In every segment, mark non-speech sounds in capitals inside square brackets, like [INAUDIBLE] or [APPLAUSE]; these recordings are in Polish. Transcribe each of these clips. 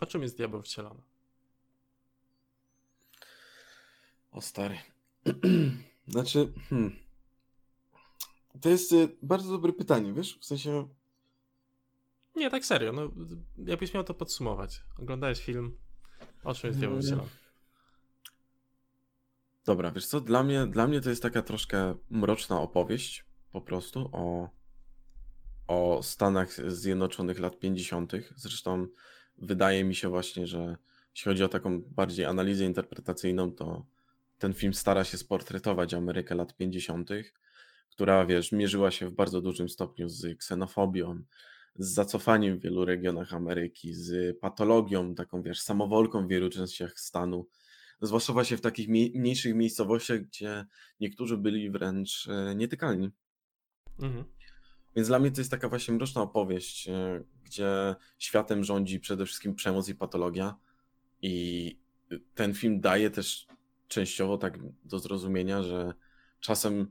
O czym jest diabeł wcielony? O stary. [CLEARS THROAT] znaczy, hmm. to jest y, bardzo dobre pytanie, wiesz? W sensie. Nie, tak serio. No, jakbyś miał to podsumować. Oglądałeś film. O czym jest diabeł wcielony? Dobra, wiesz co, dla mnie, dla mnie to jest taka troszkę mroczna opowieść po prostu o, o Stanach Zjednoczonych lat 50. Zresztą wydaje mi się właśnie, że jeśli chodzi o taką bardziej analizę interpretacyjną, to ten film stara się sportretować Amerykę lat 50., która, wiesz, mierzyła się w bardzo dużym stopniu z ksenofobią, z zacofaniem w wielu regionach Ameryki, z patologią, taką, wiesz, samowolką w wielu częściach stanu, zwłaszcza właśnie w takich mniejszych miejscowościach, gdzie niektórzy byli wręcz e, nietykalni. Mhm. Więc dla mnie to jest taka właśnie mroczna opowieść, e, gdzie światem rządzi przede wszystkim przemoc i patologia. I ten film daje też częściowo tak do zrozumienia, że czasem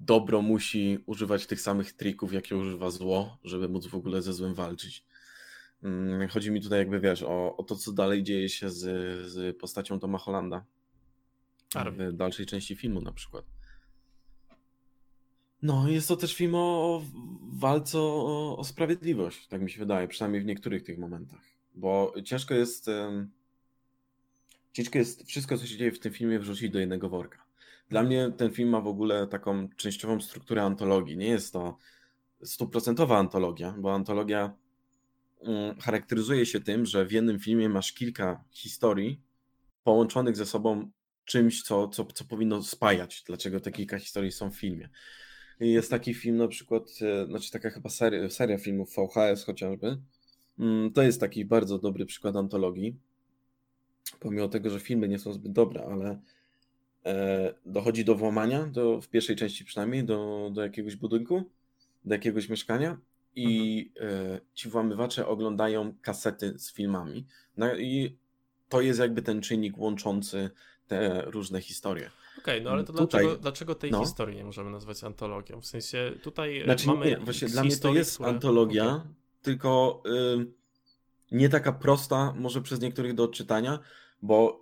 dobro musi używać tych samych trików, jakie używa zło, żeby móc w ogóle ze złem walczyć. Mm, chodzi mi tutaj jakby, wiesz, o, o to, co dalej dzieje się z, z postacią Toma Hollanda w dalszej części filmu na przykład. No, jest to też film o, walce o, o, sprawiedliwość, tak mi się wydaje, przynajmniej w niektórych tych momentach. Bo ciężko jest. Ciężko jest wszystko, co się dzieje w tym filmie, wrzucić do jednego worka. Dla mnie ten film ma w ogóle taką częściową strukturę antologii. Nie jest to stuprocentowa antologia, bo antologia mm, charakteryzuje się tym, że w jednym filmie masz kilka historii połączonych ze sobą czymś, co, co, co powinno spajać, dlaczego te kilka historii są w filmie. Jest taki film na przykład, e, znaczy taka chyba seria, seria filmów VHS chociażby. Mm, to jest taki bardzo dobry przykład antologii. Pomimo tego, że filmy nie są zbyt dobre, ale e, dochodzi do włamania, do, w pierwszej części przynajmniej, do, do jakiegoś budynku, do jakiegoś mieszkania i mhm. E, ci włamywacze oglądają kasety z filmami. No i to jest jakby ten czynnik łączący te różne historie. Okej, okay, no ale to tutaj, dlaczego, dlaczego tej no. historii nie możemy nazwać antologią? W sensie tutaj e, znaczy, mamy. Nie, właśnie dla mnie to jest które... antologia, okay. tylko y, nie taka prosta, może przez niektórych do odczytania, bo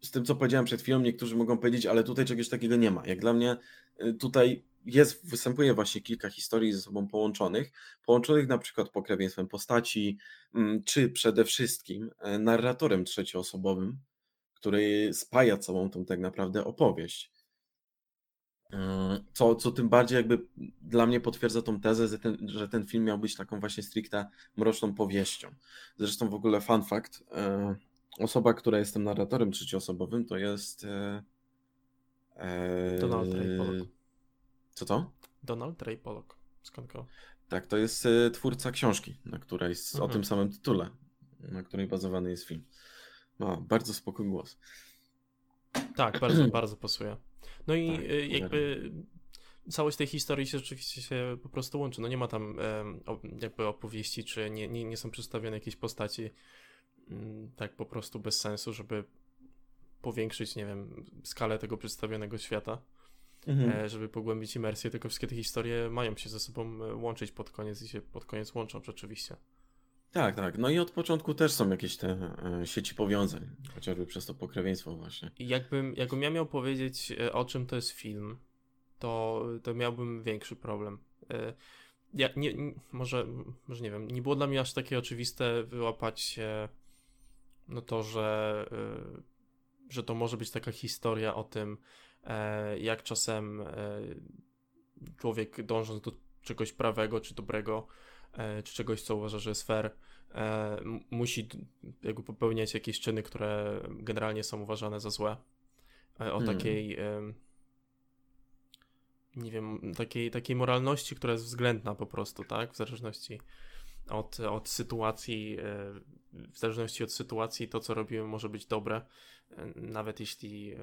z tym, co powiedziałem przed chwilą, niektórzy mogą powiedzieć, ale tutaj czegoś takiego nie ma. Jak dla mnie y, tutaj jest, występuje właśnie kilka historii ze sobą połączonych, połączonych na przykład pokrewieństwem postaci, mm, czy przede wszystkim e, narratorem trzecioosobowym, który spaja całą tą tak naprawdę opowieść. Mm, co, co tym bardziej jakby dla mnie potwierdza tą tezę, że ten, że ten film miał być taką właśnie stricte mroczną powieścią. Zresztą w ogóle fun fact, e, osoba, która jest tym narratorem trzecioosobowym, to jest e, e, Donald Ray Pollock. Co to? Donald Ray Pollock. Skąd go? Tak, to jest twórca książki, na której jest mhm. o tym samym tytule, na której bazowany jest film. Ma bardzo spokojny głos. Tak, bardzo, [CLEARS THROAT] bardzo pasuje. No i tak, y, jakby całość tej historii się rzeczywiście się po prostu łączy. No nie ma tam jakby opowieści, czy nie, nie, nie są przedstawione jakieś postaci mm, tak po prostu bez sensu, żeby powiększyć, nie wiem, skalę tego przedstawionego świata, mhm. E, żeby pogłębić imersję, tylko wszystkie te historie mają się ze sobą e, łączyć pod koniec i się pod koniec łączą rzeczywiście. Tak, tak. No i od początku też są jakieś te e, sieci powiązań, chociażby przez to pokrewieństwo właśnie. Jakbym, jakbym ja miał powiedzieć, e, o czym to jest film, to, to miałbym większy problem. E, ja nie, może, może nie wiem, nie było dla mnie aż takie oczywiste wyłapać no to, że, że to może być taka historia o tym, jak czasem człowiek dążąc do czegoś prawego czy dobrego, czy czegoś, co uważa, że jest fair, e, musi jakby popełniać jakieś czyny, które generalnie są uważane za złe. E, o hmm. takiej nie wiem, takiej, takiej moralności, która jest względna po prostu, tak? W zależności od, od sytuacji, w zależności od sytuacji, to co robimy może być dobre, nawet jeśli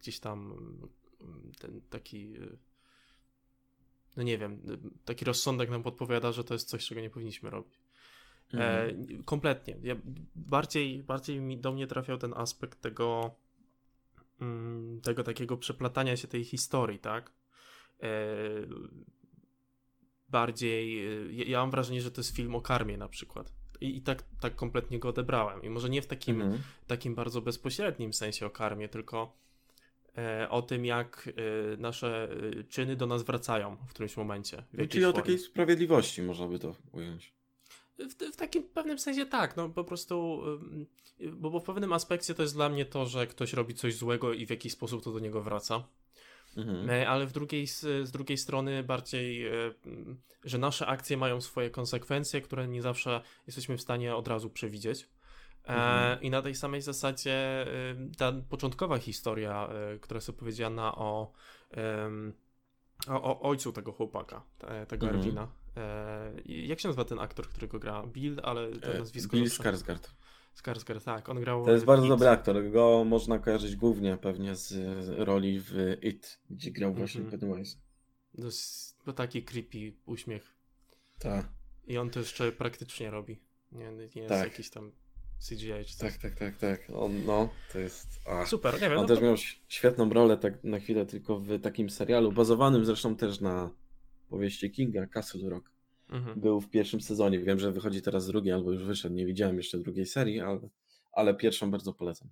gdzieś tam ten taki no nie wiem, taki rozsądek nam podpowiada, że to jest coś, czego nie powinniśmy robić. E, mhm. E, kompletnie. Ja, bardziej, bardziej mi, do mnie trafiał ten aspekt tego, mm, tego takiego przeplatania się tej historii, tak? E, bardziej, ja mam wrażenie, że to jest film o karmie na przykład. i, i tak, tak kompletnie go odebrałem. I może nie w takim, Mhm. takim bardzo bezpośrednim sensie o karmie, tylko o tym, jak e, nasze e, czyny do nas wracają w którymś momencie. W No, czyli o takiej sprawiedliwości można by to ująć. W, w takim pewnym sensie tak, no po prostu, bo, bo w pewnym aspekcie to jest dla mnie to, że ktoś robi coś złego i w jakiś sposób to do niego wraca, Mhm. E, ale w drugiej, z, drugiej strony bardziej, e, że nasze akcje mają swoje konsekwencje, które nie zawsze jesteśmy w stanie od razu przewidzieć. E, Mhm. I na tej samej zasadzie e, ta początkowa historia, e, która jest opowiedziana o, o, o ojcu tego chłopaka, te, tego Mhm. Erwina. E, jak się nazywa ten aktor, którego gra? Bill, ale to E, nazwisko... Bill Skarsgård. Skarsgård, tak. On grał To jest bardzo dobry aktor. Go można kojarzyć głównie pewnie z roli w It, gdzie grał właśnie Mhm. Pennywise. To jest to taki creepy uśmiech. Tak, I on to jeszcze praktycznie robi. Nie, nie jest Tak. jakiś tam CGI czy coś. tak, tak, tak, tak. On, no, to jest... A. Super, nie wiem. On no też to- miał świetną rolę tak na chwilę tylko w takim serialu, bazowanym zresztą też na powieści Kinga, Castle Rock. Mhm. Był w pierwszym sezonie. Wiem, że wychodzi teraz drugi, albo już wyszedł. Nie widziałem jeszcze drugiej serii, ale, ale pierwszą bardzo polecam.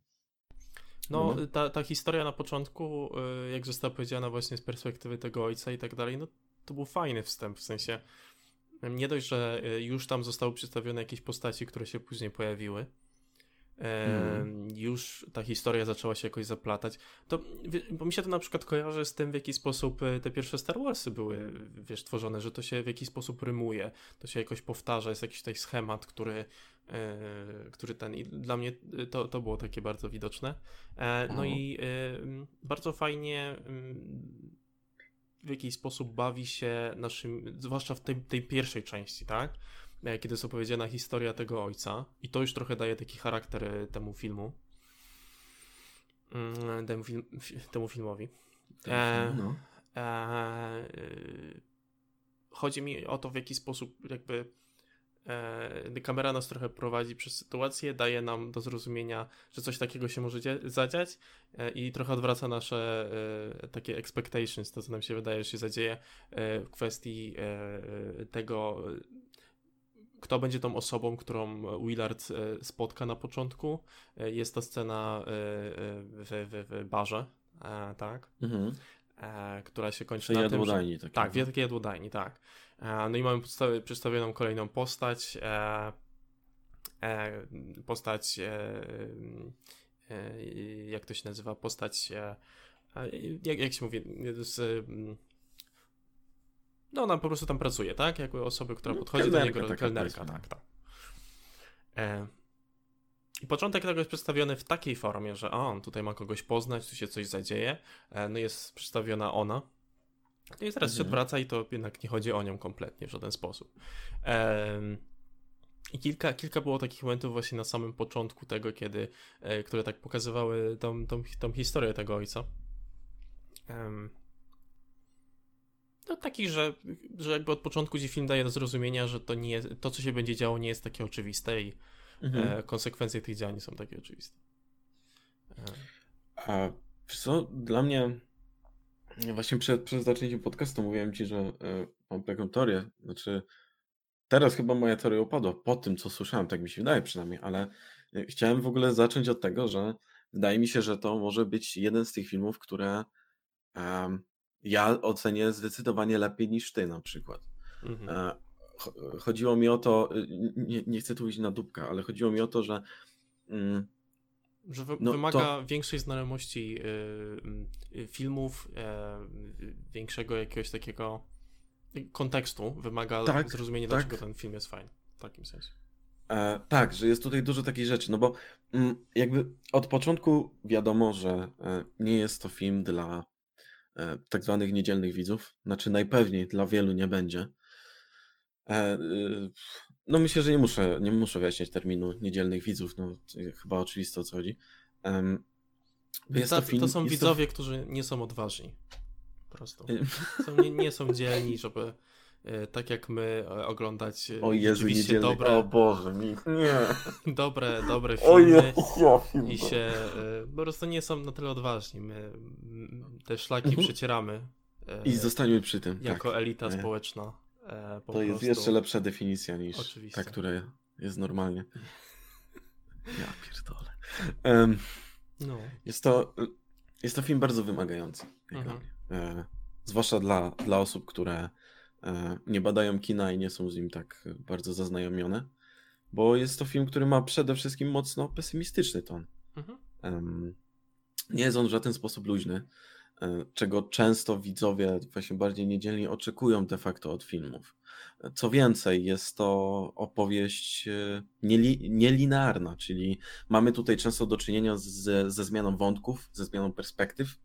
No, No. ta, ta historia na początku, y, jak została powiedziana właśnie z perspektywy tego ojca i tak dalej, no to był fajny wstęp, w sensie nie dość, że y, już tam zostały przedstawione jakieś postaci, które się później pojawiły, e, już ta historia zaczęła się jakoś zaplatać, to bo mi się to na przykład kojarzy z tym, w jaki sposób y, te pierwsze Star Warsy były, wiesz, tworzone, że to się w jakiś sposób rymuje, to się jakoś powtarza, jest jakiś tutaj schemat, który, e, który ten, i dla mnie y, to, to było takie bardzo widoczne. E, no i mm, bardzo fajnie mm, w jakiś sposób bawi się naszym, zwłaszcza w tej, tej pierwszej części, tak? E, Kiedy jest opowiedziana historia tego ojca i to już trochę daje taki charakter e, temu filmu. Mm, Temu, film, fi- temu filmowi. E, no. E, y, chodzi mi o to, w jaki sposób jakby e, kamera nas trochę prowadzi przez sytuację, daje nam do zrozumienia, że coś takiego się może zadziać e, i trochę odwraca nasze e, takie expectations, to co nam się wydaje, że się zadzieje e, w kwestii e, e, tego, e, kto będzie tą osobą, którą Willard e, spotka na początku. E, Jest to scena e, e, w, w, w barze, e, tak? Mhm. e, która się kończy Czy na tym, że... takie. Tak, w takiej jadłodajni, tak. E, no i mamy przedstawioną kolejną postać. E, e, postać, e, e, jak to się nazywa, postać, e, e, jak, jak się mówi, z, no ona po prostu tam pracuje, tak? Jakby osoby, która No, podchodzi do niego, taka, kelnerka, tak, tak. E, i początek tego jest przedstawiony w takiej formie, że on tutaj ma kogoś poznać, tu się coś zadzieje. E, No jest przedstawiona ona. No i się Mhm. odwraca i to jednak nie chodzi o nią kompletnie w żaden sposób. Em, I kilka, kilka było takich momentów właśnie na samym początku tego, kiedy, e, które tak pokazywały tą, tą, tą historię tego ojca. Em, Takich, że, że jakby od początku ci film daje do zrozumienia, że to nie to, co się będzie działo, nie jest takie oczywiste i Mhm. e, konsekwencje tych działań nie są takie oczywiste. E, A co, dla mnie właśnie przed, przed zaczęciem podcastu mówiłem ci, że e, mam taką teorię, znaczy teraz chyba moja teoria opadła po tym, co słyszałem, tak mi się wydaje przynajmniej, ale e, chciałem w ogóle zacząć od tego, że wydaje mi się, że to może być jeden z tych filmów, które ja ocenię zdecydowanie lepiej niż ty na przykład. mhm. E, cho- Chodziło mi o to, y, nie, nie chcę tu iść na dupkę, ale chodziło mi o to, że mm, Że wy, no wymaga większej znajomości y, y, filmów, y, większego jakiegoś takiego kontekstu, wymaga Tak, zrozumienia, tak. dlaczego ten film jest fajny. W takim sensie. E, tak, że jest tutaj dużo takich rzeczy, no bo mm, jakby od początku wiadomo, że e, nie jest to film dla tak zwanych niedzielnych widzów, znaczy najpewniej dla wielu nie będzie. E, y, no myślę, że nie muszę, nie muszę wyjaśniać terminu niedzielnych widzów, no to chyba oczywiste o co chodzi. Jest to, to to są widzowie, którzy nie są odważni. Po prostu. Są, nie, nie są dzielni, żeby e, tak jak my e, oglądać e, O Jezu, rzeczywiście niedzielny, dobre, o Boże, mi, nie. [LAUGHS] dobre, dobre O filmy. Jezu, ja film. i się e, po prostu nie są na tyle odważni. My mm, te szlaki Mhm. przecieramy e, I zostańmy przy tym, jako tak. elita E, społeczna. e, po To jest prostu. jeszcze lepsza definicja niż Oczywiście. ta, która Jest normalnie. [LAUGHS] Ja pierdolę. Um, no. Jest to, jest to film bardzo wymagający. Mhm. E, zwłaszcza dla, dla osób, które e, nie badają kina i nie są z nim tak bardzo zaznajomione, bo jest to film, który ma przede wszystkim mocno pesymistyczny ton. Mhm. Nie jest on w żaden sposób luźny, e, czego często widzowie właśnie bardziej niedzielni oczekują de facto od filmów. Co więcej, jest to opowieść e, nieli, nielinearna, czyli mamy tutaj często do czynienia ze, ze zmianą wątków, ze zmianą perspektyw,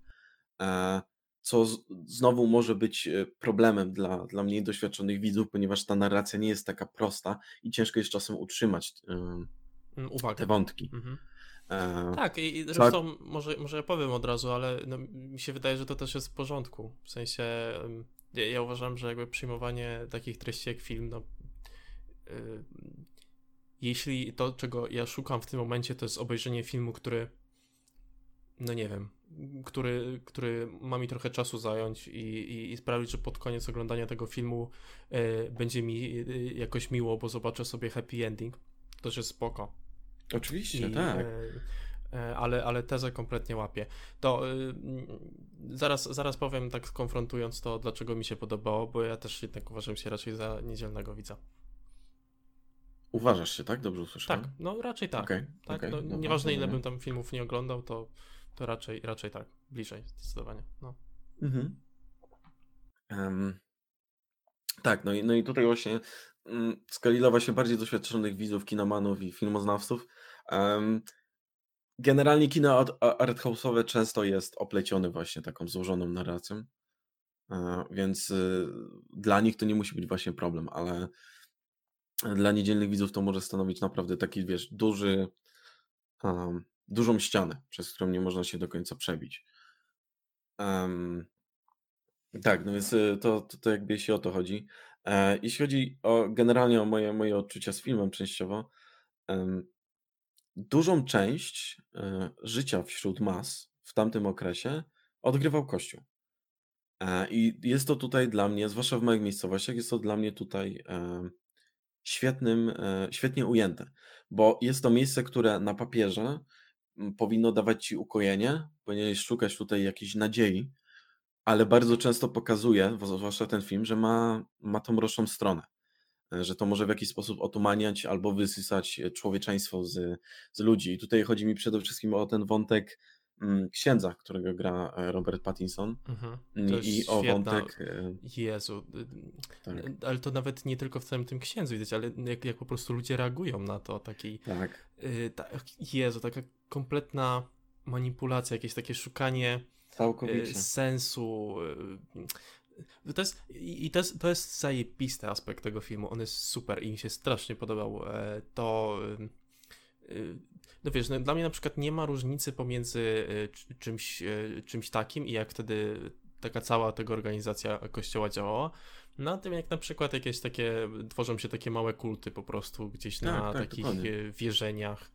e, co znowu może być problemem dla, dla mniej doświadczonych widzów, ponieważ ta narracja nie jest taka prosta i ciężko jest czasem utrzymać mm, Uwagę. te wątki. Mhm. E, tak, i, i zresztą tak. może, może ja powiem od razu, ale no, mi się wydaje, że to też jest w porządku. W sensie ja, ja uważam, że jakby przyjmowanie takich treści jak film, no y, jeśli to, czego ja szukam w tym momencie, to jest obejrzenie filmu, który no nie wiem, który, który ma mi trochę czasu zająć i, i, i sprawić, że pod koniec oglądania tego filmu y, będzie mi y, jakoś miło, bo zobaczę sobie happy ending. To jest spoko. Oczywiście, I, tak. E, ale, ale tezę kompletnie łapię. To y, zaraz, zaraz powiem, tak konfrontując to, dlaczego mi się podobało, bo ja też jednak uważam się raczej za niedzielnego widza. Uważasz się, tak? Dobrze usłyszałem? Tak, no raczej tak. Okay, tak okay, no, nieważne ile bym tam filmów nie oglądał, to, to raczej, raczej tak. Bliżej, zdecydowanie. No. Mhm. Um, tak, no i, no i tutaj właśnie um, z Kalila właśnie bardziej doświadczonych widzów, kinomanów i filmoznawców um, generalnie kino arthouse'owe często jest oplecione właśnie taką złożoną narracją, e, więc y, dla nich to nie musi być właśnie problem, ale dla niedzielnych widzów to może stanowić naprawdę taki, wiesz, duży, um, dużą ścianę, przez którą nie można się do końca przebić. Um, tak, no więc y, to, to, to jakby jeśli o to chodzi. E, jeśli chodzi o generalnie o moje, moje odczucia z filmem częściowo, um, dużą część e, życia wśród mas w tamtym okresie odgrywał Kościół. E, I jest to tutaj dla mnie, zwłaszcza w moich miejscowościach, jest to dla mnie tutaj e, świetnym, świetnie ujęte, bo jest to miejsce, które na papierze powinno dawać ci ukojenie, powinieneś szukać tutaj jakiejś nadziei, ale bardzo często pokazuje, zwłaszcza ten film, że ma, ma tą mroczną stronę. E, że to może w jakiś sposób otumaniać albo wysysać e, człowieczeństwo z, z ludzi. I tutaj chodzi mi przede wszystkim o ten wątek księdza, którego gra e, Robert Pattinson. Mhm. I o wątek. Jezu. Tak. Ale to nawet nie tylko w całym tym księdzu widać, ale jak, jak po prostu ludzie reagują na to. Taki, tak. ta, Jezu, taka kompletna manipulacja, jakieś takie szukanie. Całkowicie. sensu. To jest, I to jest, to jest zajebisty aspekt tego filmu. On jest super i mi się strasznie podobał. E, to. No wiesz, no, dla mnie na przykład nie ma różnicy pomiędzy e, czymś, e, czymś takim i jak wtedy taka cała tego organizacja kościoła działała. Na tym jak na przykład jakieś takie, tworzą się takie małe kulty po prostu gdzieś tak, na tak, takich dokładnie. wierzeniach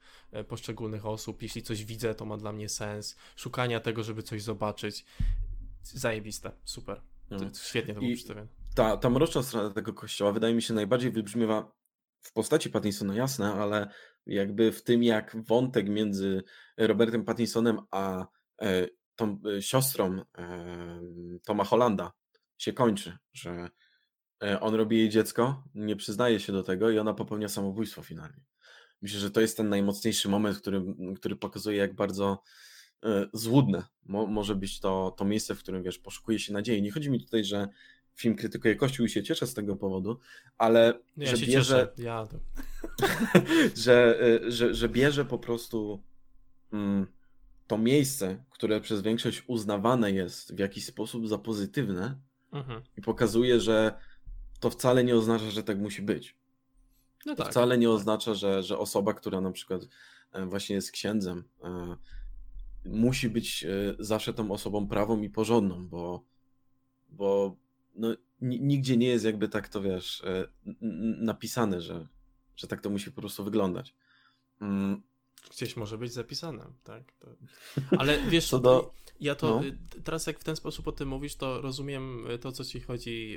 poszczególnych osób. Jeśli coś widzę, to ma dla mnie sens. Szukania tego, żeby coś zobaczyć. Zajebiste, super. No. Świetnie to było przedstawione. Ta, ta mroczna strona tego kościoła wydaje mi się najbardziej wybrzmiewa w postaci Pattinsona, jasne, ale jakby w tym, jak wątek między Robertem Pattinsonem a e, tą e, siostrą Toma Hollanda się kończy, że e, on robi jej dziecko, nie przyznaje się do tego i ona popełnia samobójstwo finalnie. Myślę, że to jest ten najmocniejszy moment, który, który pokazuje, jak bardzo złudne. Mo, może być to, to miejsce, w którym wiesz, poszukuje się nadziei. Nie chodzi mi tutaj, że film krytykuje Kościół i się cieszę z tego powodu, ale ja że bierze. Ja [LAUGHS] że, e, że, że bierze po prostu mm, to miejsce, które przez większość uznawane jest w jakiś sposób za pozytywne mhm. i pokazuje, że to wcale nie oznacza, że tak musi być. No to tak. wcale nie oznacza, że, że osoba, która na przykład e, właśnie jest księdzem, musi być e, zawsze tą osobą prawą i porządną, bo, bo no, nigdzie nie jest jakby tak to wiesz, e, napisane, że, że tak to musi po prostu wyglądać. Mm. Gdzieś może być zapisane, tak. To... [LAUGHS] Ale wiesz, co do... ja to no. teraz jak w ten sposób o tym mówisz, to rozumiem to, co ci chodzi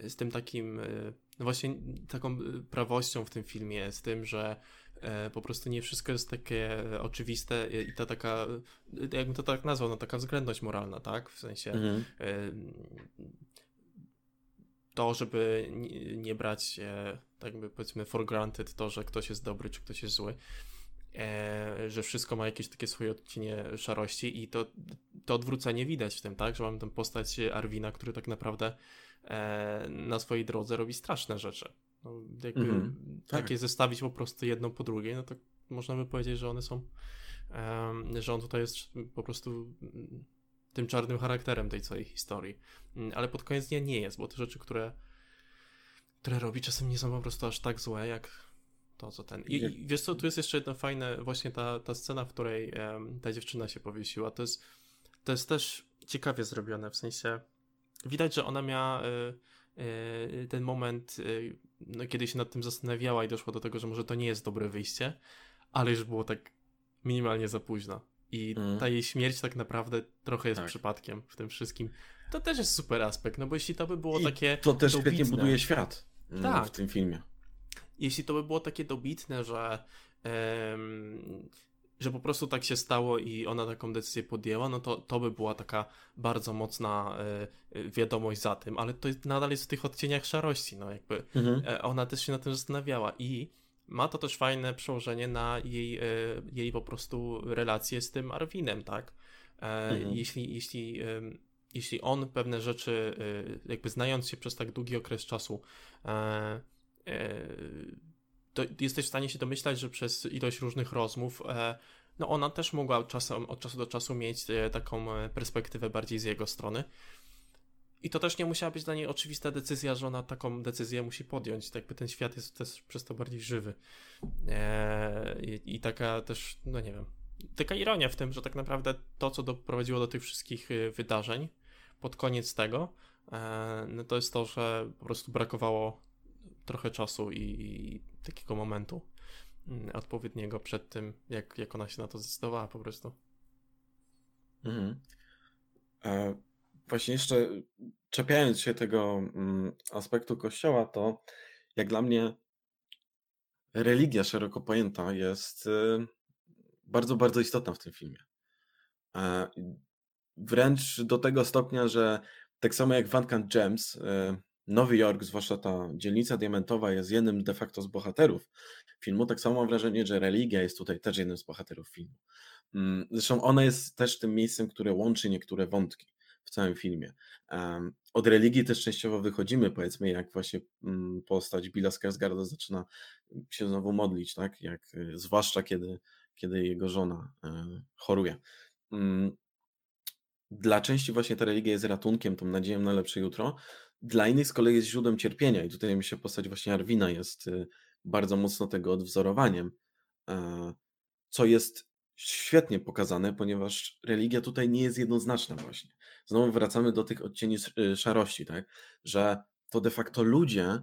z tym takim, no właśnie taką prawością w tym filmie, z tym, że po prostu nie wszystko jest takie oczywiste i ta taka, jakbym to tak nazwał, no taka względność moralna, tak? W sensie mhm. to, żeby nie brać tak jakby powiedzmy for granted to, że ktoś jest dobry czy ktoś jest zły, e, że wszystko ma jakieś takie swoje odcienie szarości i to, to odwrócenie widać w tym, tak, że mamy tę postać Arwina, który tak naprawdę e, na swojej drodze robi straszne rzeczy. No, jakby mm-hmm, takie tak. zestawić po prostu jedną po drugiej, no to można by powiedzieć, że one są, e, że on tutaj jest po prostu tym czarnym charakterem tej całej historii. Ale pod koniec dnia nie jest, bo te rzeczy, które które robi, czasem nie są po prostu aż tak złe, jak to, co ten. I, i wiesz co, tu jest jeszcze jedna fajna, właśnie ta, ta scena, w której um, ta dziewczyna się powiesiła. To jest, to jest też ciekawie zrobione, w sensie widać, że ona miała y, y, ten moment, y, kiedy się nad tym zastanawiała i doszło do tego, że może to nie jest dobre wyjście, ale już było tak minimalnie za późno. I mm. ta jej śmierć tak naprawdę trochę jest tak. przypadkiem w tym wszystkim. To też jest super aspekt, no bo jeśli to by było I takie. To też dobitne, świetnie buduje świat mm, tak. w tym filmie. Jeśli to by było takie dobitne, że. Um, że po prostu tak się stało i ona taką decyzję podjęła, no to, to by była taka bardzo mocna y, wiadomość za tym, ale to nadal jest w tych odcieniach szarości, no jakby mhm. E, ona też się na tym zastanawiała i ma to też fajne przełożenie na jej, y, jej po prostu relację z tym Arwinem, tak? E, mhm. Jeśli, jeśli jeśli on pewne rzeczy, y, jakby znając się przez tak długi okres czasu, e, e, to jesteś w stanie się domyślać, że przez ilość różnych rozmów, e, no ona też mogła czasem, od czasu do czasu mieć taką perspektywę bardziej z jego strony. I to też nie musiała być dla niej oczywista decyzja, że ona taką decyzję musi podjąć. Tak jakby ten świat jest też przez to bardziej żywy. i, I taka też, no nie wiem, taka ironia w tym, że tak naprawdę to, co doprowadziło do tych wszystkich wydarzeń, pod koniec tego, e, no to jest to, że po prostu brakowało trochę czasu i, i takiego momentu mm, odpowiedniego przed tym, jak, jak ona się na to zdecydowała po prostu. Mhm. E, właśnie jeszcze czepiając się tego mm, aspektu kościoła, to jak dla mnie religia szeroko pojęta jest y, bardzo, bardzo istotna w tym filmie. E, Wręcz do tego stopnia, że tak samo jak Van Kant Gems, e, Nowy Jork, zwłaszcza ta dzielnica diamentowa, jest jednym de facto z bohaterów filmu. Tak samo mam wrażenie, że religia jest tutaj też jednym z bohaterów filmu. Mm, zresztą ona jest też tym miejscem, które łączy niektóre wątki w całym filmie. Od religii też częściowo wychodzimy, powiedzmy, jak właśnie mm, postać Billa Skarsgarda zaczyna się znowu modlić, tak? Jak, e, zwłaszcza kiedy, kiedy jego żona e, choruje. Mm, dla części właśnie ta religia jest ratunkiem, tą nadzieją na lepsze jutro, dla innych z kolei jest źródłem cierpienia i tutaj mi się postać właśnie Arwina jest y, bardzo mocno tego odwzorowaniem, e, co jest świetnie pokazane, ponieważ religia tutaj nie jest jednoznaczna właśnie. Znowu wracamy do tych odcieni y, szarości, tak? że to de facto ludzie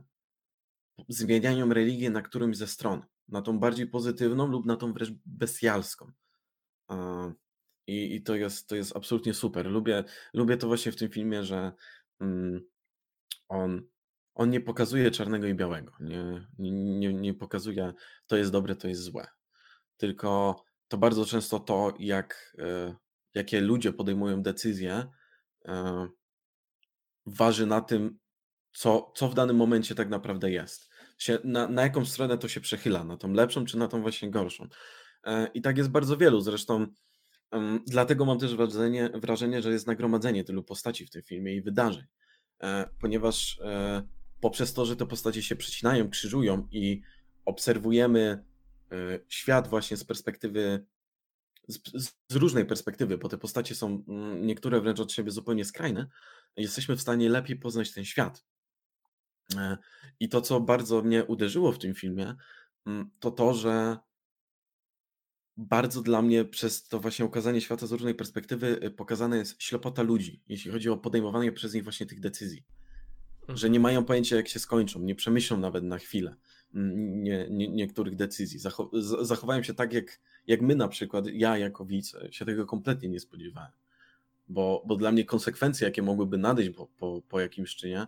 zmieniają religię na którymś ze stron, na tą bardziej pozytywną lub na tą wręcz bestialską. E, i, i to, jest, to jest absolutnie super. Lubię, lubię to właśnie w tym filmie, że mm, on, on nie pokazuje czarnego i białego. Nie, nie, nie pokazuje to jest dobre, to jest złe. Tylko to bardzo często to, jak, y, jakie ludzie podejmują decyzje, y, waży na tym, co, co w danym momencie tak naprawdę jest. Na, na jaką stronę to się przechyla, na tą lepszą czy na tą właśnie gorszą. Y, I tak jest bardzo wielu. Zresztą Dlatego mam też wrażenie, wrażenie, że jest nagromadzenie tylu postaci w tym filmie i wydarzeń, e, ponieważ e, poprzez to, że te postacie się przecinają, krzyżują i obserwujemy e, świat właśnie z perspektywy, z, z, różnej perspektywy, bo te postacie są mm, niektóre wręcz od siebie zupełnie skrajne, jesteśmy w stanie lepiej poznać ten świat. I to, co bardzo mnie uderzyło w tym filmie, mm, to to, że bardzo dla mnie przez to właśnie ukazanie świata z różnej perspektywy y, pokazana jest ślepota ludzi, jeśli chodzi o podejmowanie przez nich właśnie tych decyzji. Mhm. Że nie mają pojęcia, jak się skończą, nie przemyślą nawet na chwilę mm, nie, nie, niektórych decyzji. Zachow zachowają się tak, jak, jak my na przykład, ja jako widz, się tego kompletnie nie spodziewałem. Bo, bo dla mnie konsekwencje, jakie mogłyby nadejść po, po, po jakimś czynie,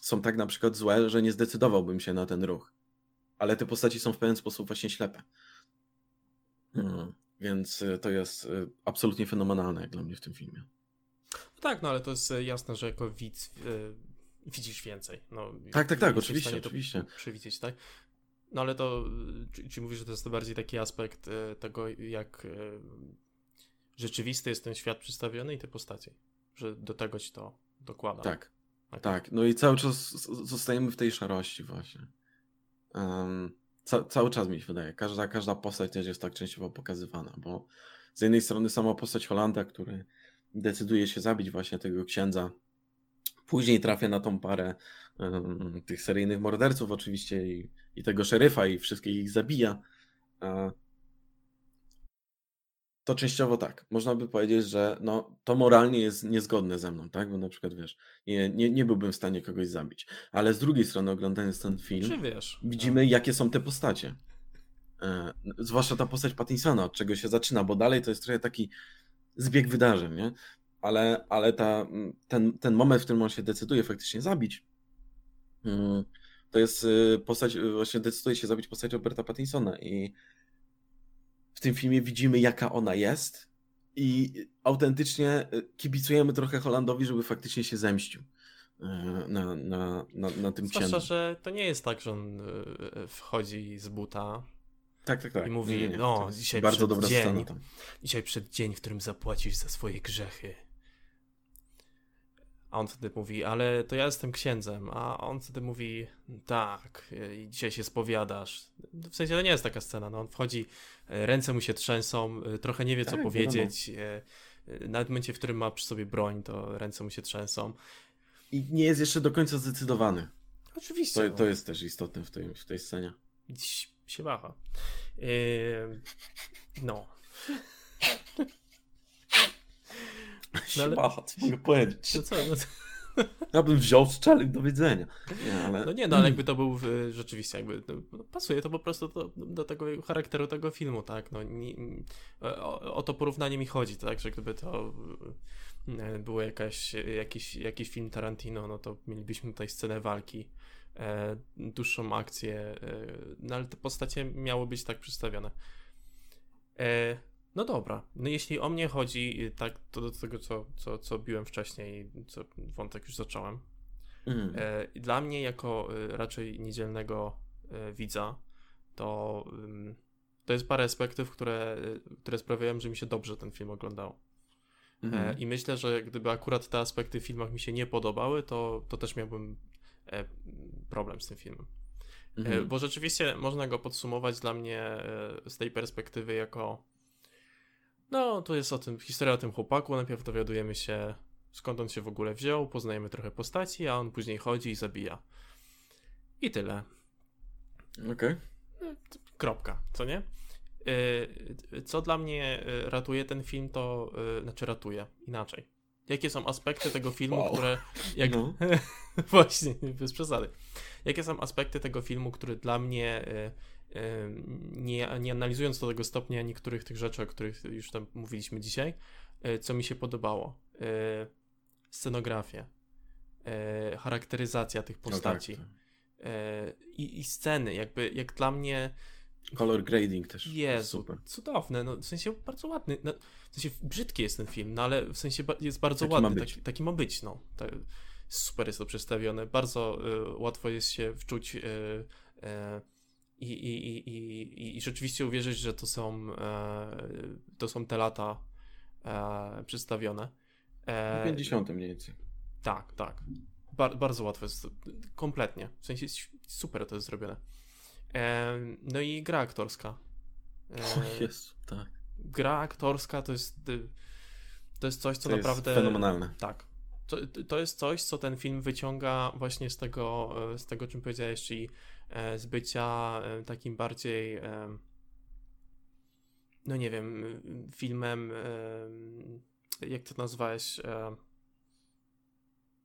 są tak na przykład złe, że nie zdecydowałbym się na ten ruch. Ale te postaci są w pewien sposób właśnie ślepe. Hmm. Więc y, to jest y, absolutnie fenomenalne jak dla mnie w tym filmie. No tak, no ale to jest jasne, że jako widz yy, widzisz więcej. No, tak, tak, tak, oczywiście, oczywiście. Przewidzieć, tak? No ale to, czy, czy mówisz, że to jest to bardziej taki aspekt y, tego, jak y, rzeczywisty jest ten świat przedstawiony i te postacie, że do tego ci to dokłada. Tak, okay. tak. No i cały czas zostajemy w tej szarości właśnie. Um, ca cały czas mi się wydaje. Każda, każda postać też jest tak częściowo pokazywana, bo z jednej strony sama postać Holanda, który decyduje się zabić właśnie tego księdza, później trafia na tą parę um, tych seryjnych morderców oczywiście i, i tego szeryfa i wszystkich ich zabija. Uh, to częściowo tak. Można by powiedzieć, że no, to moralnie jest niezgodne ze mną, tak? Bo na przykład wiesz, nie, nie, nie byłbym w stanie kogoś zabić. Ale z drugiej strony, oglądając ten film, Czy wiesz? widzimy, no. jakie są te postacie. E, zwłaszcza ta postać Pattinsona, od czego się zaczyna, bo dalej to jest trochę taki zbieg wydarzeń, nie? Ale, ale ta, ten, ten moment, w którym on się decyduje faktycznie zabić, mm, to jest y, postać, y, właśnie decyduje się zabić postać Roberta Pattinsona i w tym filmie widzimy, jaka ona jest i autentycznie e, kibicujemy trochę Holandowi, żeby faktycznie się zemścił e, na, na, na, na tym Zwłaszcza, księdzu. że to nie jest tak, że on e, wchodzi z buta tak, tak, tak. i mówi, nie, nie, no dzisiaj bardzo dobra dzień, dzisiaj przed dzień, w którym zapłacisz za swoje grzechy. A on wtedy mówi, ale to ja jestem księdzem. A on wtedy mówi, tak, i dzisiaj się spowiadasz. W sensie to nie jest taka scena. No, on wchodzi, e, ręce mu się trzęsą, e, trochę nie wie, co tak, powiedzieć. Wiadomo. Nawet w momencie, w którym ma przy sobie broń, to ręce mu się trzęsą. I nie jest jeszcze do końca zdecydowany. Oczywiście. To, no. to jest też istotne w tej, w tej scenie. Dziś się waha. Yy, no. [LAUGHS] No, ale... Co mogę [LAUGHS] powiedzieć? No co, no to... Ja bym wziął, strzelił do widzenia. Nie, ale... No nie, no ale jakby to był rzeczywiście, jakby no, pasuje to po prostu do, do tego charakteru tego filmu, tak? No, nie, o, o, to porównanie mi chodzi, tak? Że gdyby to e, było jakaś, jakiś, jakiś film Tarantino, no to mielibyśmy tutaj scenę walki, e, dłuższą akcję, e, no ale te postacie miały być tak przedstawione. E, no dobra, no jeśli o mnie chodzi, y, tak, to do tego, co, co, co biłem wcześniej, co wątek już zacząłem. Mm. Dla mnie, jako y, raczej niedzielnego e, widza, to, y, to jest parę aspektów, które, y, które sprawiają, że mi się dobrze ten film oglądał. Mm. I myślę, że gdyby akurat te aspekty w filmach mi się nie podobały, to, to też miałbym e, problem z tym filmem. Mm. Bo rzeczywiście można go podsumować dla mnie z tej perspektywy jako no, to jest o tym, historia o tym chłopaku. Najpierw dowiadujemy się, skąd on się w ogóle wziął, poznajemy trochę postaci, a on później chodzi i zabija. I tyle. Okej. Okay. Kropka, co nie? Y, co dla mnie y, ratuje ten film, to y, znaczy ratuje inaczej. Jakie są aspekty tego filmu, wow. które. Jak... No. [LAUGHS] Właśnie, bez przesady. Jakie są aspekty tego filmu, które dla mnie nie, nie analizując do tego stopnia niektórych tych rzeczy, o których już tam mówiliśmy dzisiaj, e, co mi się podobało. E, scenografię, e, charakteryzacja tych postaci no tak, tak. I, i sceny, jakby jak dla mnie Color grading też. Jezu, super. cudowne, no, w sensie bardzo ładny, no, w sensie brzydki jest ten film, no ale w sensie jest bardzo taki ładny, ma taki, taki, ma być, no. Tak, super jest to przedstawione, bardzo y, łatwo jest się wczuć y, y, i, i, i, i, rzeczywiście uwierzyć, że to są, e, to są te lata e, przedstawione. E, 50 mniej więcej. Tak, tak. Bar bardzo łatwo jest, kompletnie. W sensie super to jest zrobione. E, no i gra aktorska. E, o Jezu, tak. Gra aktorska to jest to jest coś, co to naprawdę... Jest fenomenalne. Tak. To, to jest coś, co ten film wyciąga właśnie z tego, e, z tego czym powiedziałeś, czyli E, z bycia e, takim bardziej e, no nie wiem, filmem jak to nazwałeś?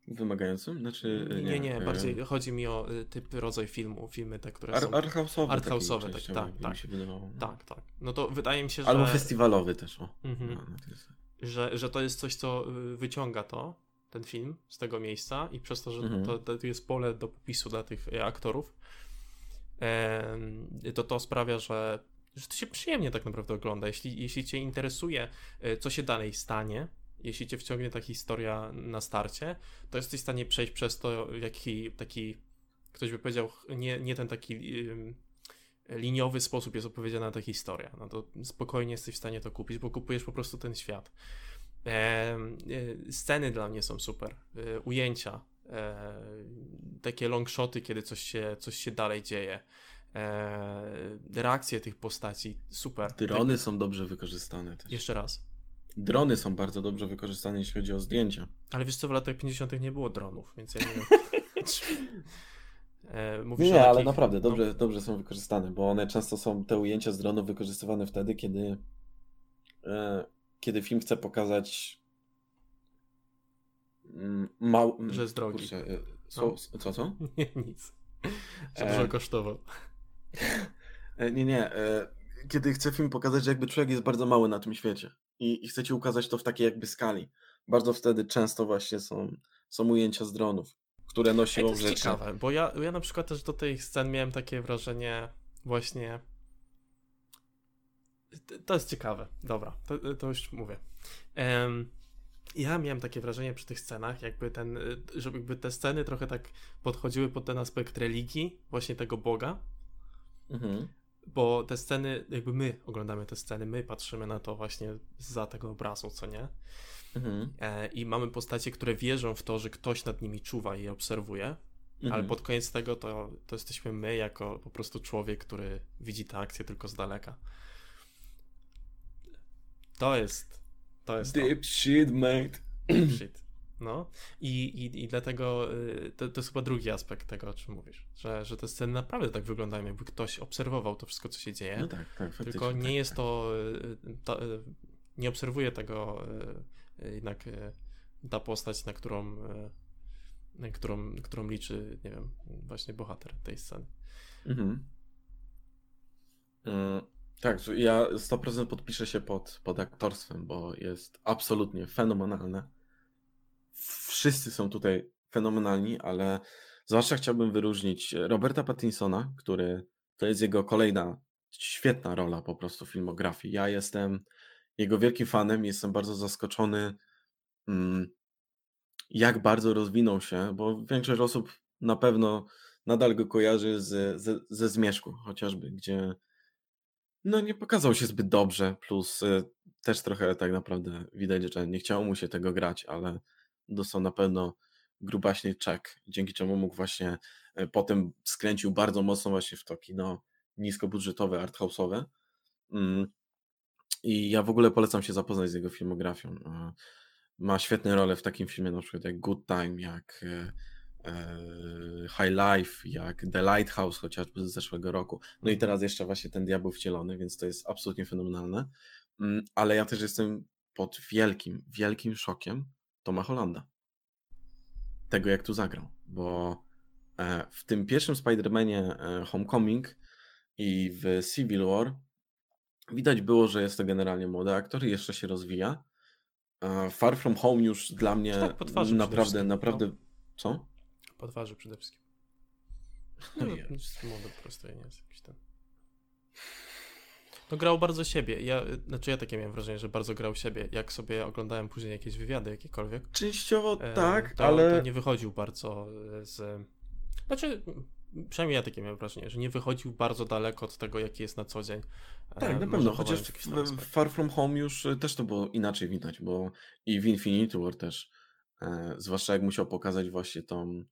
Wymagającym? Znaczy, nie, nie, nie bardziej chodzi mi o typ, rodzaj filmu, filmy te, które Ar, są... Arthouse'owe. Arthouse'owe, tak, tak, tak. No. tak, tak. No to wydaje mi się, że... Albo festiwalowy też, o. Mhm. No, no jest... że, że to jest coś, co wyciąga to, ten film z tego miejsca i przez to, że Mhm. to, to jest pole do popisu dla tych e, aktorów, to to sprawia, że, że to się przyjemnie tak naprawdę ogląda. Jeśli, jeśli cię interesuje, e, co się dalej stanie, jeśli cię wciągnie ta historia na starcie, to jesteś w stanie przejść przez to w jaki taki, ktoś by powiedział, nie, nie ten taki liniowy sposób jest opowiedziana ta historia. No to spokojnie jesteś w stanie to kupić, bo kupujesz po prostu ten świat. E, sceny dla mnie są super. E, ujęcia. E, takie long shoty, kiedy coś się, coś się dalej dzieje. Reakcje tych postaci. Super. Drony są dobrze wykorzystane też. Jeszcze raz. Drony są bardzo dobrze wykorzystane, jeśli chodzi o zdjęcia. Ale wiesz co, w latach 50. nie było dronów, więc ja nie wiem. [LAUGHS] mówisz Nie, nie, ale takich- naprawdę no, dobrze, dobrze są wykorzystane, bo one często są, te ujęcia z dronów wykorzystywane wtedy, kiedy, kiedy film chce pokazać mm, mał... Że jest drogi. Kurczę, e, co, No. co, co? [LAUGHS] Nie, nic. E, dużo kosztował. [LAUGHS] E, Nie, nie. e, Kiedy chce film pokazać, że jakby człowiek jest bardzo mały na tym świecie i, i chce ci ukazać to w takiej jakby skali. Bardzo wtedy często właśnie są, są ujęcia z dronów, które Ej, nosią to jest rzeczy. ciekawe, bo ja, ja na przykład też do tych scen miałem takie wrażenie właśnie... To jest ciekawe. Dobra, to, to już mówię. Em, ja miałem takie wrażenie przy tych scenach, jakby ten, y, żeby jakby te sceny trochę tak podchodziły pod ten aspekt religii, właśnie tego Boga, Mhm. bo te sceny, jakby my oglądamy te sceny, my patrzymy na to właśnie za tego obrazu, co nie? Mhm. E, I mamy postacie, które wierzą w to, że ktoś nad nimi czuwa i je obserwuje, Mhm. ale pod koniec tego to, to jesteśmy my, jako po prostu człowiek, który widzi tę akcję tylko z daleka. To jest. To jest. Deep shit, mate. To. Shit. No. I, i, i dlatego y, to, to jest chyba drugi aspekt tego, o czym mówisz. Że, że te sceny naprawdę tak wyglądają, jakby ktoś obserwował to wszystko, co się dzieje. No tak, tak, faktycznie. Tylko nie tak, jest tak. to, y, ta, y, nie obserwuje tego jednak ta postać, na którą, na którą, którą liczy, nie wiem, właśnie bohater tej sceny. Mhm. Tak, ja 100% podpiszę się pod, pod aktorstwem, bo jest absolutnie fenomenalne. Wszyscy są tutaj fenomenalni, ale zwłaszcza chciałbym wyróżnić Roberta Pattinsona, który to jest jego kolejna świetna rola po prostu filmografii. Ja jestem jego wielkim fanem, jestem bardzo zaskoczony, mm, jak bardzo rozwinął się, bo większość osób na pewno nadal go kojarzy z, ze, ze Zmierzchu chociażby, gdzie no nie pokazał się zbyt dobrze, plus y, też trochę tak naprawdę widać, że nie chciało mu się tego grać, ale dostał na pewno grubaśny czek, dzięki czemu mógł właśnie y, potem skręcił bardzo mocno właśnie w to kino niskobudżetowe, arthouse'owe. Mm. I ja w ogóle polecam się zapoznać z jego filmografią. Ma świetne role w takim filmie na przykład jak Good Time, jak y, High Life, jak The Lighthouse chociażby z zeszłego roku. No i teraz jeszcze właśnie ten Diabeł Wcielony, więc to jest absolutnie fenomenalne. Mm, Ale ja też jestem pod wielkim, wielkim szokiem Toma Hollanda. Tego jak tu zagrał, bo e, w tym pierwszym Spider-Manie e, Homecoming i w Civil War widać było, że jest to generalnie młody aktor i jeszcze się rozwija. E, Far From Home już dla mnie Tak, naprawdę, no. naprawdę... Co? Po twarzy przede wszystkim. No [LAUGHS] jest młody po prostu, nie jest jakiś ten. No grał bardzo siebie. Ja, znaczy ja takie miałem wrażenie, że bardzo grał siebie. Jak sobie oglądałem później jakieś wywiady jakiekolwiek, Częściowo e, tak, to, ale... to nie wychodził bardzo e, z... Znaczy, przynajmniej ja takie miałem wrażenie, że nie wychodził bardzo daleko od tego, jaki jest na co dzień. E, Tak, na pewno, chociaż w. Far From Home już też to było inaczej widać, bo i w Infinity War też, zwłaszcza jak musiał pokazać właśnie tą,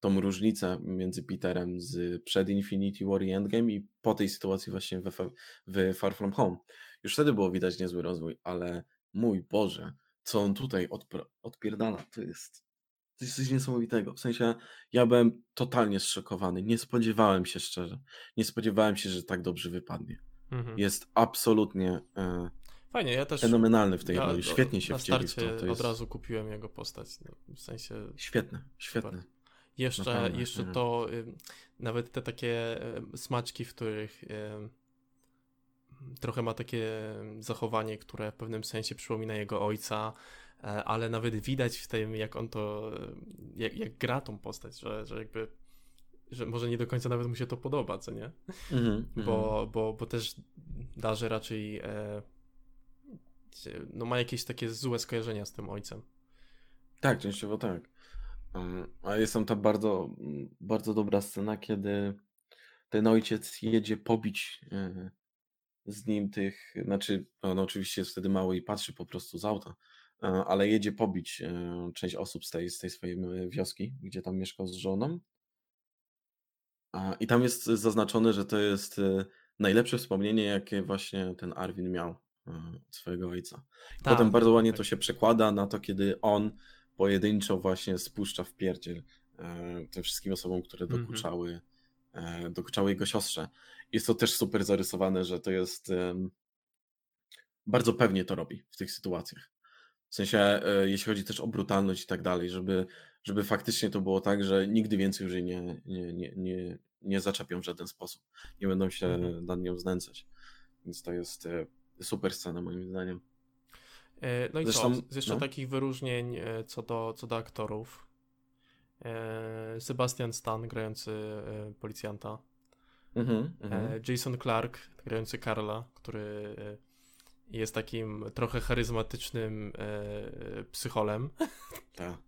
tą różnicę między Peterem z przed Infinity War i Endgame i po tej sytuacji właśnie w, w Far From Home. Już wtedy było widać niezły rozwój, ale mój Boże, co on tutaj odpra- odpierdala, to jest, to jest coś niesamowitego. W sensie ja byłem totalnie zszokowany, nie spodziewałem się szczerze, nie spodziewałem się, że tak dobrze wypadnie Mhm. jest absolutnie e, Fajnie, ja też fenomenalny w tej roli. Świetnie się na wcielił starcie to. to jest od razu kupiłem jego postać. No, w sensie Świetne, świetne. Jeszcze, Naprawdę, jeszcze mhm. to nawet te takie smaczki, w których trochę ma takie zachowanie, które w pewnym sensie przypomina jego ojca. e, ale nawet widać w tym, jak on to, jak, jak gra tą postać, że, że jakby, że może nie do końca nawet mu się to podoba, co nie? Mhm, [LAUGHS] Bo, mhm. bo, bo też Darzy raczej e, no ma jakieś takie złe skojarzenia z tym ojcem. Tak, częściowo tak. A jest tam ta bardzo, bardzo dobra scena, kiedy ten ojciec jedzie pobić e, z nim tych, znaczy on oczywiście jest wtedy mały i patrzy po prostu z auta, e, ale jedzie pobić e, część osób z tej, z tej swojej wioski, gdzie tam mieszkał z żoną. I tam jest zaznaczone, że to jest najlepsze wspomnienie, jakie właśnie ten Arwin miał od swojego ojca. Tak, Potem bardzo ładnie tak. to się przekłada na to, kiedy on pojedynczo właśnie spuszcza w pierdziel e, tym wszystkim osobom, które Mhm. dokuczały, e, dokuczały jego siostrze. Jest to też super zarysowane, że to jest bardzo pewnie to robi w tych sytuacjach. W sensie, e, jeśli chodzi też o brutalność i tak dalej, żeby, żeby faktycznie to było tak, że nigdy więcej już jej nie, nie, nie, nie, nie zaczepią w żaden sposób. Nie będą się Mhm. nad nią znęcać. Więc to jest super scena moim zdaniem. E, No i Zresztą, co? Z jeszcze no. takich wyróżnień e, co do, co do aktorów. E, Sebastian Stan grający policjanta. Mhm, mhm. Jason Clark grający Karla, który jest takim trochę charyzmatycznym psycholem. [LAUGHS] Tak.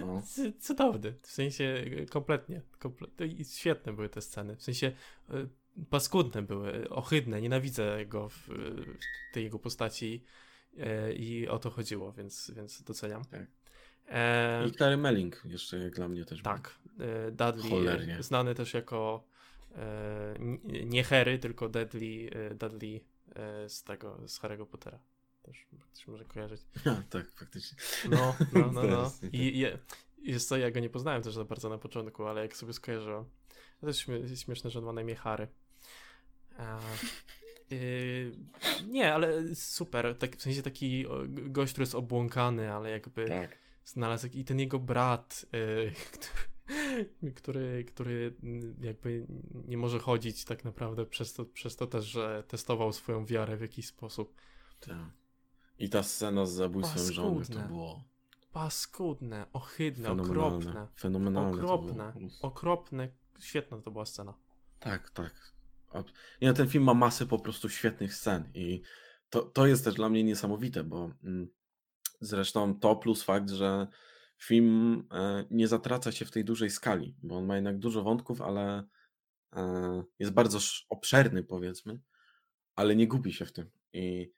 No. [LAUGHS] Cudowny, w sensie kompletnie, kompletnie i świetne były te sceny, w sensie paskudne były, ohydne, nienawidzę go w, w tej jego postaci i o to chodziło, więc, więc doceniam. Tak. E, I Clary Melling jeszcze jak dla mnie też. tak, e, Dudley, Cholernie. e, znany też jako e, nie Harry, tylko Dudley, e, Dudley e, z tego, z Harry'ego Pottera. Też ktoś może kojarzyć. [LAUGHS] A, tak, faktycznie. No, no, [LAUGHS] no, no. I, i jest co, ja go nie poznałem też za bardzo na początku, ale jak sobie skojarzyłem, to śmie- śmieszne, że on ma na imię Harry. Nie, ale super, tak, w sensie taki gość, który jest obłąkany, ale jakby Tak. znalazł, i ten jego brat, yy, który, [LAUGHS] który, który mm, jakby nie może chodzić tak naprawdę przez to, przez to też, że testował swoją wiarę w jakiś sposób. tak. I ta scena z zabójstwem żony to było Paskudne, ohydne, fenomenalne. okropne. Fenomenalne. Okropne, okropne, świetna to była scena. Tak, tak. Nie, no, ten film ma masę po prostu świetnych scen i to, to jest też dla mnie niesamowite, bo mm, zresztą to plus fakt, że film e, nie zatraca się w tej dużej skali, bo on ma jednak dużo wątków, ale e, jest bardzo sz- obszerny powiedzmy, ale nie gubi się w tym. I,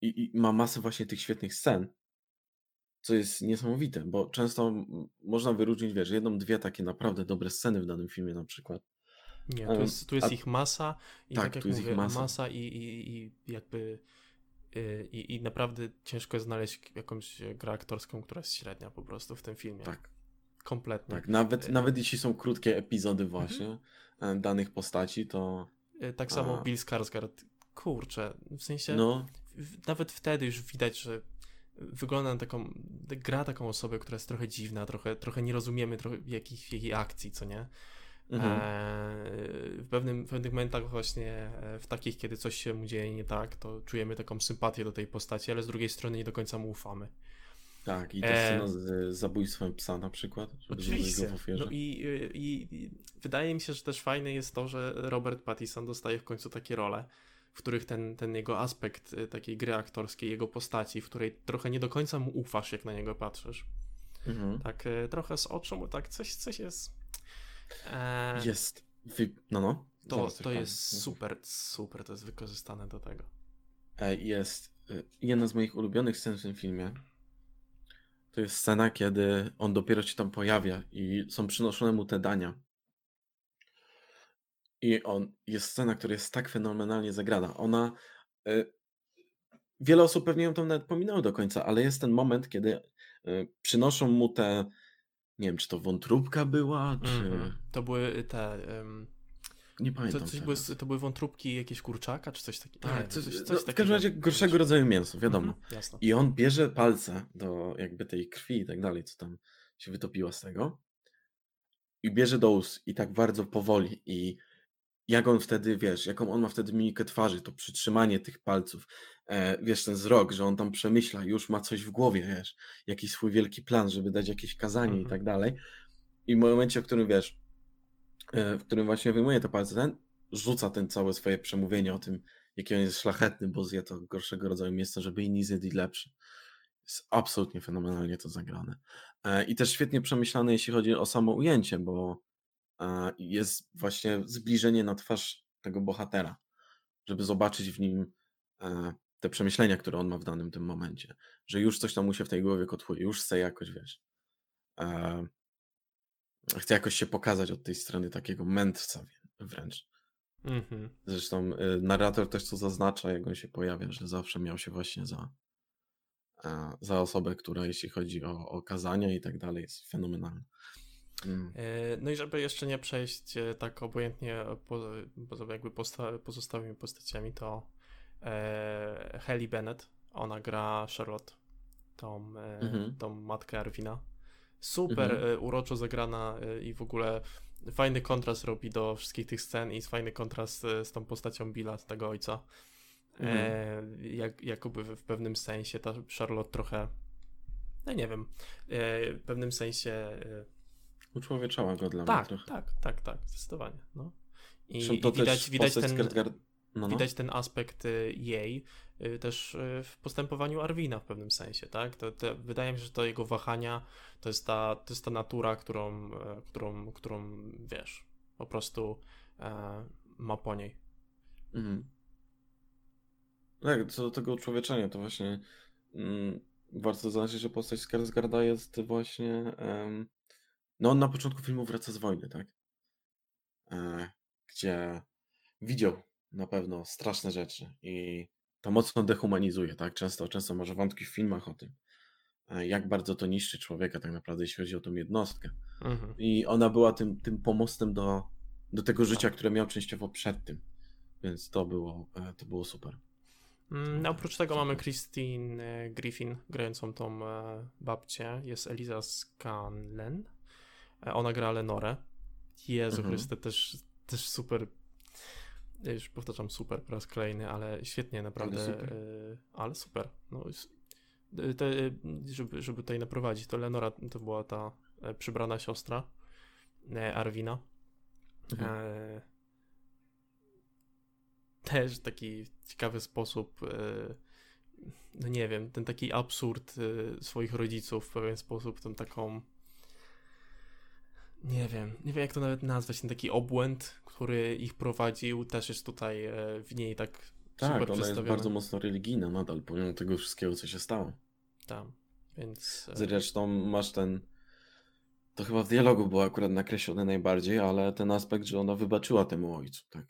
i, i ma masę właśnie tych świetnych scen, co jest niesamowite, bo często można wyróżnić, wiesz, jedną, dwie takie naprawdę dobre sceny w danym filmie na przykład, Nie, tu jest, tu jest a- ich masa i tak, tak, jak mówię, masa. masa, i, i, i jakby y, i, i naprawdę ciężko jest znaleźć jakąś grę aktorską, która jest średnia po prostu w tym filmie. tak. Kompletnie. Tak, nawet, E, nawet jeśli są krótkie epizody Mhm. właśnie e, danych postaci, to Y, Tak samo A. Bill Skarsgård, kurczę, w sensie no, w, nawet wtedy już widać, że wygląda na taką, gra taką osobę, która jest trochę dziwna, trochę, trochę nie rozumiemy trochę jakich, jej akcji, co nie? Mhm, Eee, w, pewnym, w pewnych momentach właśnie, e, w takich, kiedy coś się mu dzieje nie tak, to czujemy taką sympatię do tej postaci, ale z drugiej strony nie do końca mu ufamy. tak, i ta e, scena z zabójstwem psa na przykład, Oczywiście. No i, i, i wydaje mi się, że też fajne jest to, że Robert Pattinson dostaje w końcu takie role, w których ten, ten jego aspekt e, takiej gry aktorskiej, jego postaci, w której trochę nie do końca mu ufasz, jak na niego patrzysz. Mhm. Tak e, trochę z oczu, tak coś, coś jest... E, Jest, wy... no no, to, zaraz to jest super, super, to jest wykorzystane do tego. Jest e, jedna z moich ulubionych scen w tym filmie. To jest scena, kiedy on dopiero się tam pojawia i są przynoszone mu te dania. I on jest scena, która jest tak fenomenalnie zagrana. Ona. e, Wiele osób pewnie ją tam nawet pominęło do końca, ale jest ten moment, kiedy e, przynoszą mu te. Nie wiem, czy to wątróbka była, czy. Mhm. To były te... em, Nie to, pamiętam. coś były, to były wątróbki jakieś kurczaka, czy coś takiego? Tak, Nie, coś, coś, no, coś w takiego. każdym razie gorszego rodzaju mięso, wiadomo. Mhm, jasne. I on bierze palce do jakby tej krwi i tak dalej, co tam się wytopiła z tego. I bierze do ust i tak bardzo powoli. I jak on wtedy, wiesz, jaką on ma wtedy mimikę twarzy, to przytrzymanie tych palców, e, wiesz, ten wzrok, że on tam przemyśla, już ma coś w głowie, wiesz, jakiś swój wielki plan, żeby dać jakieś kazanie Mhm. i tak dalej. I w momencie, w którym, wiesz, e, w którym właśnie wyjmuje te palce, ten rzuca ten całe swoje przemówienie o tym, jaki on jest szlachetny, bo zje to gorszego rodzaju mięso, żeby inni zjedli lepsze. Jest absolutnie fenomenalnie to zagrane. E, I też świetnie przemyślane, jeśli chodzi o samo ujęcie, bo jest właśnie zbliżenie na twarz tego bohatera, żeby zobaczyć w nim e, te przemyślenia, które on ma w danym tym momencie, że już coś tam mu się w tej głowie kotłuje, już chce jakoś, wiesz, e, chce jakoś się pokazać od tej strony takiego mędrca wręcz. Mhm. Zresztą y, narrator też to zaznacza, jak on się pojawia, że zawsze miał się właśnie za, e, za osobę, która jeśli chodzi o, o kazania i tak dalej, jest fenomenalna. Mm. E, No i żeby jeszcze nie przejść e, tak obojętnie po, poza jakby posta, pozostałymi postaciami, to e, Bennett, ona gra Charlotte, tą, e, Mhm. tą matkę Arwina. Super Mhm. e, uroczo zagrana e, i w ogóle fajny kontrast robi do wszystkich tych scen i jest fajny kontrast e, z tą postacią Billa, z tego ojca. E, jak, jakoby w, w pewnym sensie ta Charlotte trochę, no nie wiem, e, w pewnym sensie e, Uczłowieczała go dla mnie tak, trochę. tak, tak, tak, zdecydowanie. No. I, Zresztą i to widać, widać, ten, no, no. widać ten aspekt y, jej y, też y, w postępowaniu Arwina w pewnym sensie, tak? To, to, wydaje mi się, że to jego wahania to jest ta, to jest ta natura, którą, e, którą, którą wiesz, po prostu e, ma po niej. Mhm. Tak, co do tego uczłowieczenia, to właśnie mm, warto zaznaczyć, że postać Skarsgarda jest właśnie. em, no, on na początku filmu wraca z wojny, tak? E, gdzie widział na pewno straszne rzeczy i to mocno dehumanizuje, tak? Często, często może wątki w filmach o tym, e, jak bardzo to niszczy człowieka, tak naprawdę, jeśli chodzi o tą jednostkę. Mhm. I ona była tym, tym pomostem do, do tego życia, które miał częściowo przed tym. Więc to było, e, to było super. Mm, no, oprócz tego mamy Christine Griffin grającą tą babcię. Jest Eliza Scanlen. E, Ona gra Lenorę. Jezu Mhm. Chryste, też, też super. Już powtarzam super po raz kolejny, ale świetnie naprawdę. Ale super. super. Ale super. No, e, te, e, żeby, żeby tutaj naprowadzić, to Lenora to była ta e, przybrana siostra e, Arwina. Mhm. E, też taki ciekawy sposób, e, no nie wiem, ten taki absurd e, swoich rodziców w pewien sposób, tą taką, nie wiem, nie wiem jak to nawet nazwać, ten taki obłęd, który ich prowadził, też jest tutaj e, w niej tak Tak, ona jest bardzo mocno religijna nadal, pomimo tego wszystkiego, co się stało. Tam, więc... e, Zresztą masz ten. To chyba w dialogu było akurat nakreślone najbardziej, ale ten aspekt, że ona wybaczyła temu ojcu, tak.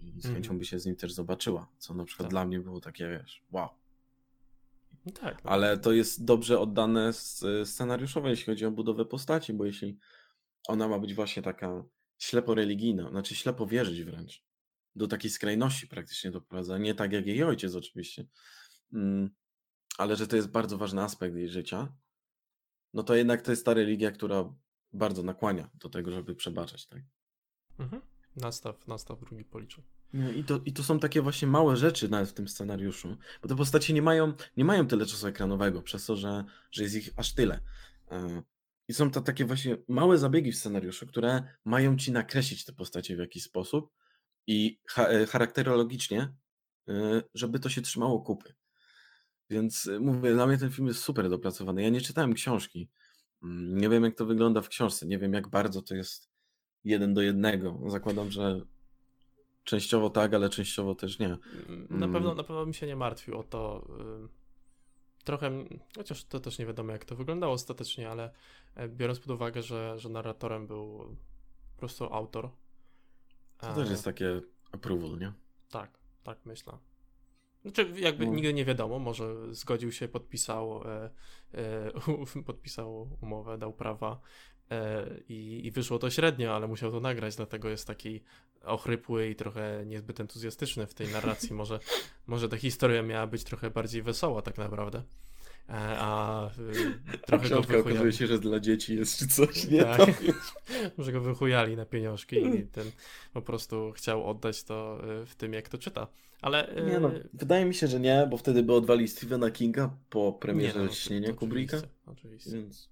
I z chęcią Mhm. by się z nim też zobaczyła. Co na przykład Tak. dla mnie było takie, wiesz, wow. no tak, no. Ale to jest dobrze oddane scenariuszowo, jeśli chodzi o budowę postaci, bo jeśli ona ma być właśnie taka ślepo religijna, znaczy ślepo wierzyć wręcz, do takiej skrajności praktycznie doprowadza, nie tak jak jej ojciec oczywiście, mm, ale że to jest bardzo ważny aspekt jej życia, no to jednak to jest ta religia, która bardzo nakłania do tego, żeby przebaczać, tak? Mhm. Nastaw, nastaw drugi policzek. Nie, I to, I to są takie właśnie małe rzeczy nawet w tym scenariuszu, bo te postacie nie mają, nie mają tyle czasu ekranowego, przez to, że, że jest ich aż tyle. I są to takie właśnie małe zabiegi w scenariuszu, które mają ci nakreślić te postacie w jakiś sposób i e, charakterologicznie, e, żeby to się trzymało kupy. Więc e, mówię, dla mnie ten film jest super dopracowany. Ja nie czytałem książki. Mm, Nie wiem, jak to wygląda w książce. Nie wiem, jak bardzo to jest jeden do jednego. Zakładam, że częściowo tak, ale częściowo też nie. Na Mm. pewno, na pewno bym się nie martwił o to. Trochę, chociaż to też nie wiadomo, jak to wyglądało ostatecznie, ale e, biorąc pod uwagę, że, że narratorem był po prostu autor. To e, też jest takie approval, nie? Tak, tak myślę. Znaczy, jakby No. nigdy nie wiadomo, może zgodził się, podpisał, e, e, [LAUGHS] podpisał umowę, dał prawa e, i, i wyszło to średnio, ale musiał to nagrać, dlatego jest taki ochrypły i trochę niezbyt entuzjastyczny w tej narracji. Może, może ta historia miała być trochę bardziej wesoła tak naprawdę. E, a y, [LAUGHS] trochę go Książka okazuje wychujali. się, że dla dzieci jest czy coś, nie? Tak. [LAUGHS] Może go wychujali na pieniążki i ten po prostu chciał oddać to y, w tym, jak to czyta. Ale Nie no, wydaje mi się, że nie, bo wtedy by odwali Stephena Kinga po premierze no, Śnienia to Kubricka. Oczywiście, oczywiście. Więc...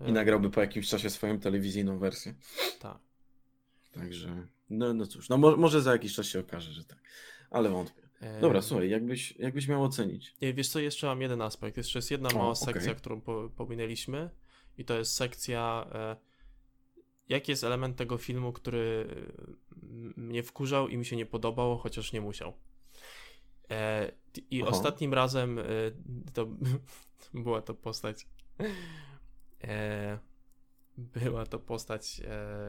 E, I nagrałby po jakimś czasie swoją telewizyjną wersję. Tak. Także, no, no cóż, no mo może za jakiś czas się okaże, że tak. Ale wątpię. Dobra, słuchaj, jakbyś, jakbyś miał ocenić. Nie, wiesz co, jeszcze mam jeden aspekt. Jeszcze jest jedna O, mała sekcja, którą po, pominęliśmy i to jest sekcja e, jaki jest element tego filmu, który mnie wkurzał i mi się nie podobał, chociaż nie musiał. E, I Aha. ostatnim razem e, to [LAUGHS] była to postać była to postać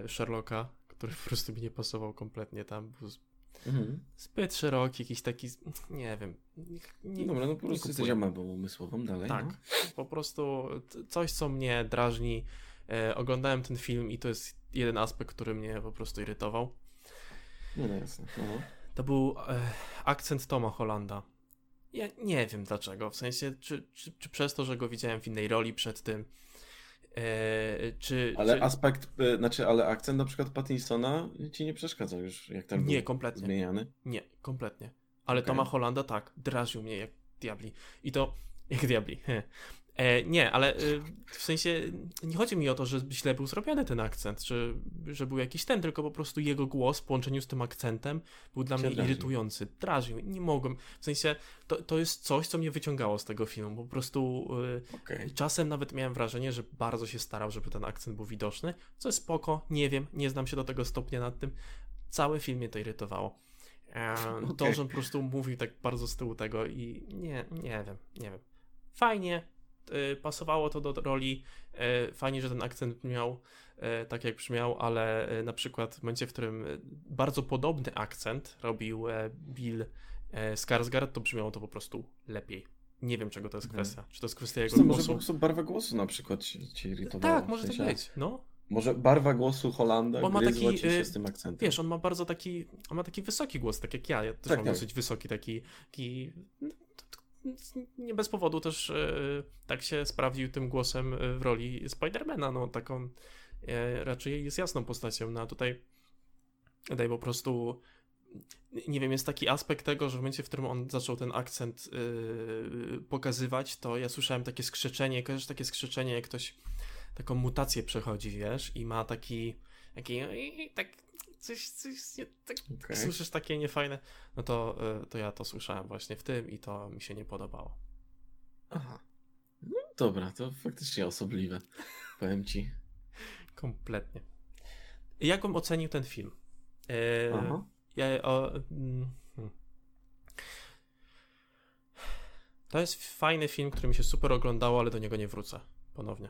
Sherlocka, który po prostu mi nie pasował kompletnie tam. Był z- Mhm. zbyt szeroki, jakiś taki, nie wiem. Nie, Dobra, no po prostu jesteś amebą umysłową dalej. Tak, No. po prostu coś, co mnie drażni. E, oglądałem ten film i to jest jeden aspekt, który mnie po prostu irytował. No, no jasne. No. To był e, akcent Toma Hollanda. Ja nie wiem dlaczego, w sensie, czy, czy, czy przez to, że go widziałem w innej roli przed tym, czy... Ale czy... aspekt, y, znaczy, ale akcent na przykład Pattinsona ci nie przeszkadza już, jak tam Nie, był kompletnie. zmieniany. Nie, kompletnie. Ale Okej. Toma Hollanda tak, drażnił mnie jak diabli. I to jak diabli. [LAUGHS] E, nie, ale e, w sensie nie chodzi mi o to, że źle był zrobiony ten akcent, czy że był jakiś ten, tylko po prostu jego głos w połączeniu z tym akcentem był dla mnie drażnił. irytujący. Drażnił, nie mogłem. W sensie to, to jest coś, co mnie wyciągało z tego filmu. Po prostu e, Okej. Czasem nawet miałem wrażenie, że bardzo się starał, żeby ten akcent był widoczny, co jest spoko, nie wiem, nie znam się do tego stopnia nad tym. Cały film mnie to irytowało. E, [LAUGHS] To, Okej. że on po prostu mówił tak bardzo z tyłu tego i nie, nie wiem, nie wiem. Fajnie, y, pasowało to do roli, y, fajnie, że ten akcent miał y, tak jak brzmiał, ale y, na przykład w momencie, w którym y, bardzo podobny akcent robił e, Bill e, Skarsgård, to brzmiało to po prostu lepiej. Nie wiem, czego to jest Mhm. kwestia. Czy to jest kwestia jego Co, może po głosu? prostu barwa głosu na przykład ci, ci irytowała. Tak, może tak być, no. Może barwa głosu Holanda Bo ma taki, się y, z tym akcentem. Wiesz, on ma bardzo taki, on ma taki wysoki głos, tak jak ja. Ja też Tak, mam tak. dosyć wysoki, taki, taki nie bez powodu też e, tak się sprawdził tym głosem e, w roli Spidermana, no taką e, raczej jest jasną postacią, no a tutaj daj po prostu nie wiem, jest taki aspekt tego, że w momencie, w którym on zaczął ten akcent pokazywać, to ja słyszałem takie skrzeczenie, kojarzysz takie skrzeczenie, jak ktoś taką mutację przechodzi, wiesz, i ma taki, taki i tak coś, coś nie, tak, Okej. słyszysz takie niefajne, no to, yy, to ja to słyszałem właśnie w tym i to mi się nie podobało. Aha. No dobra, to faktycznie osobliwe. Powiem ci. Kompletnie. Jak bym ocenił ten film? Yy, Aha. Ja, o, mm, hmm. To jest fajny film, który mi się super oglądało, ale do niego nie wrócę ponownie.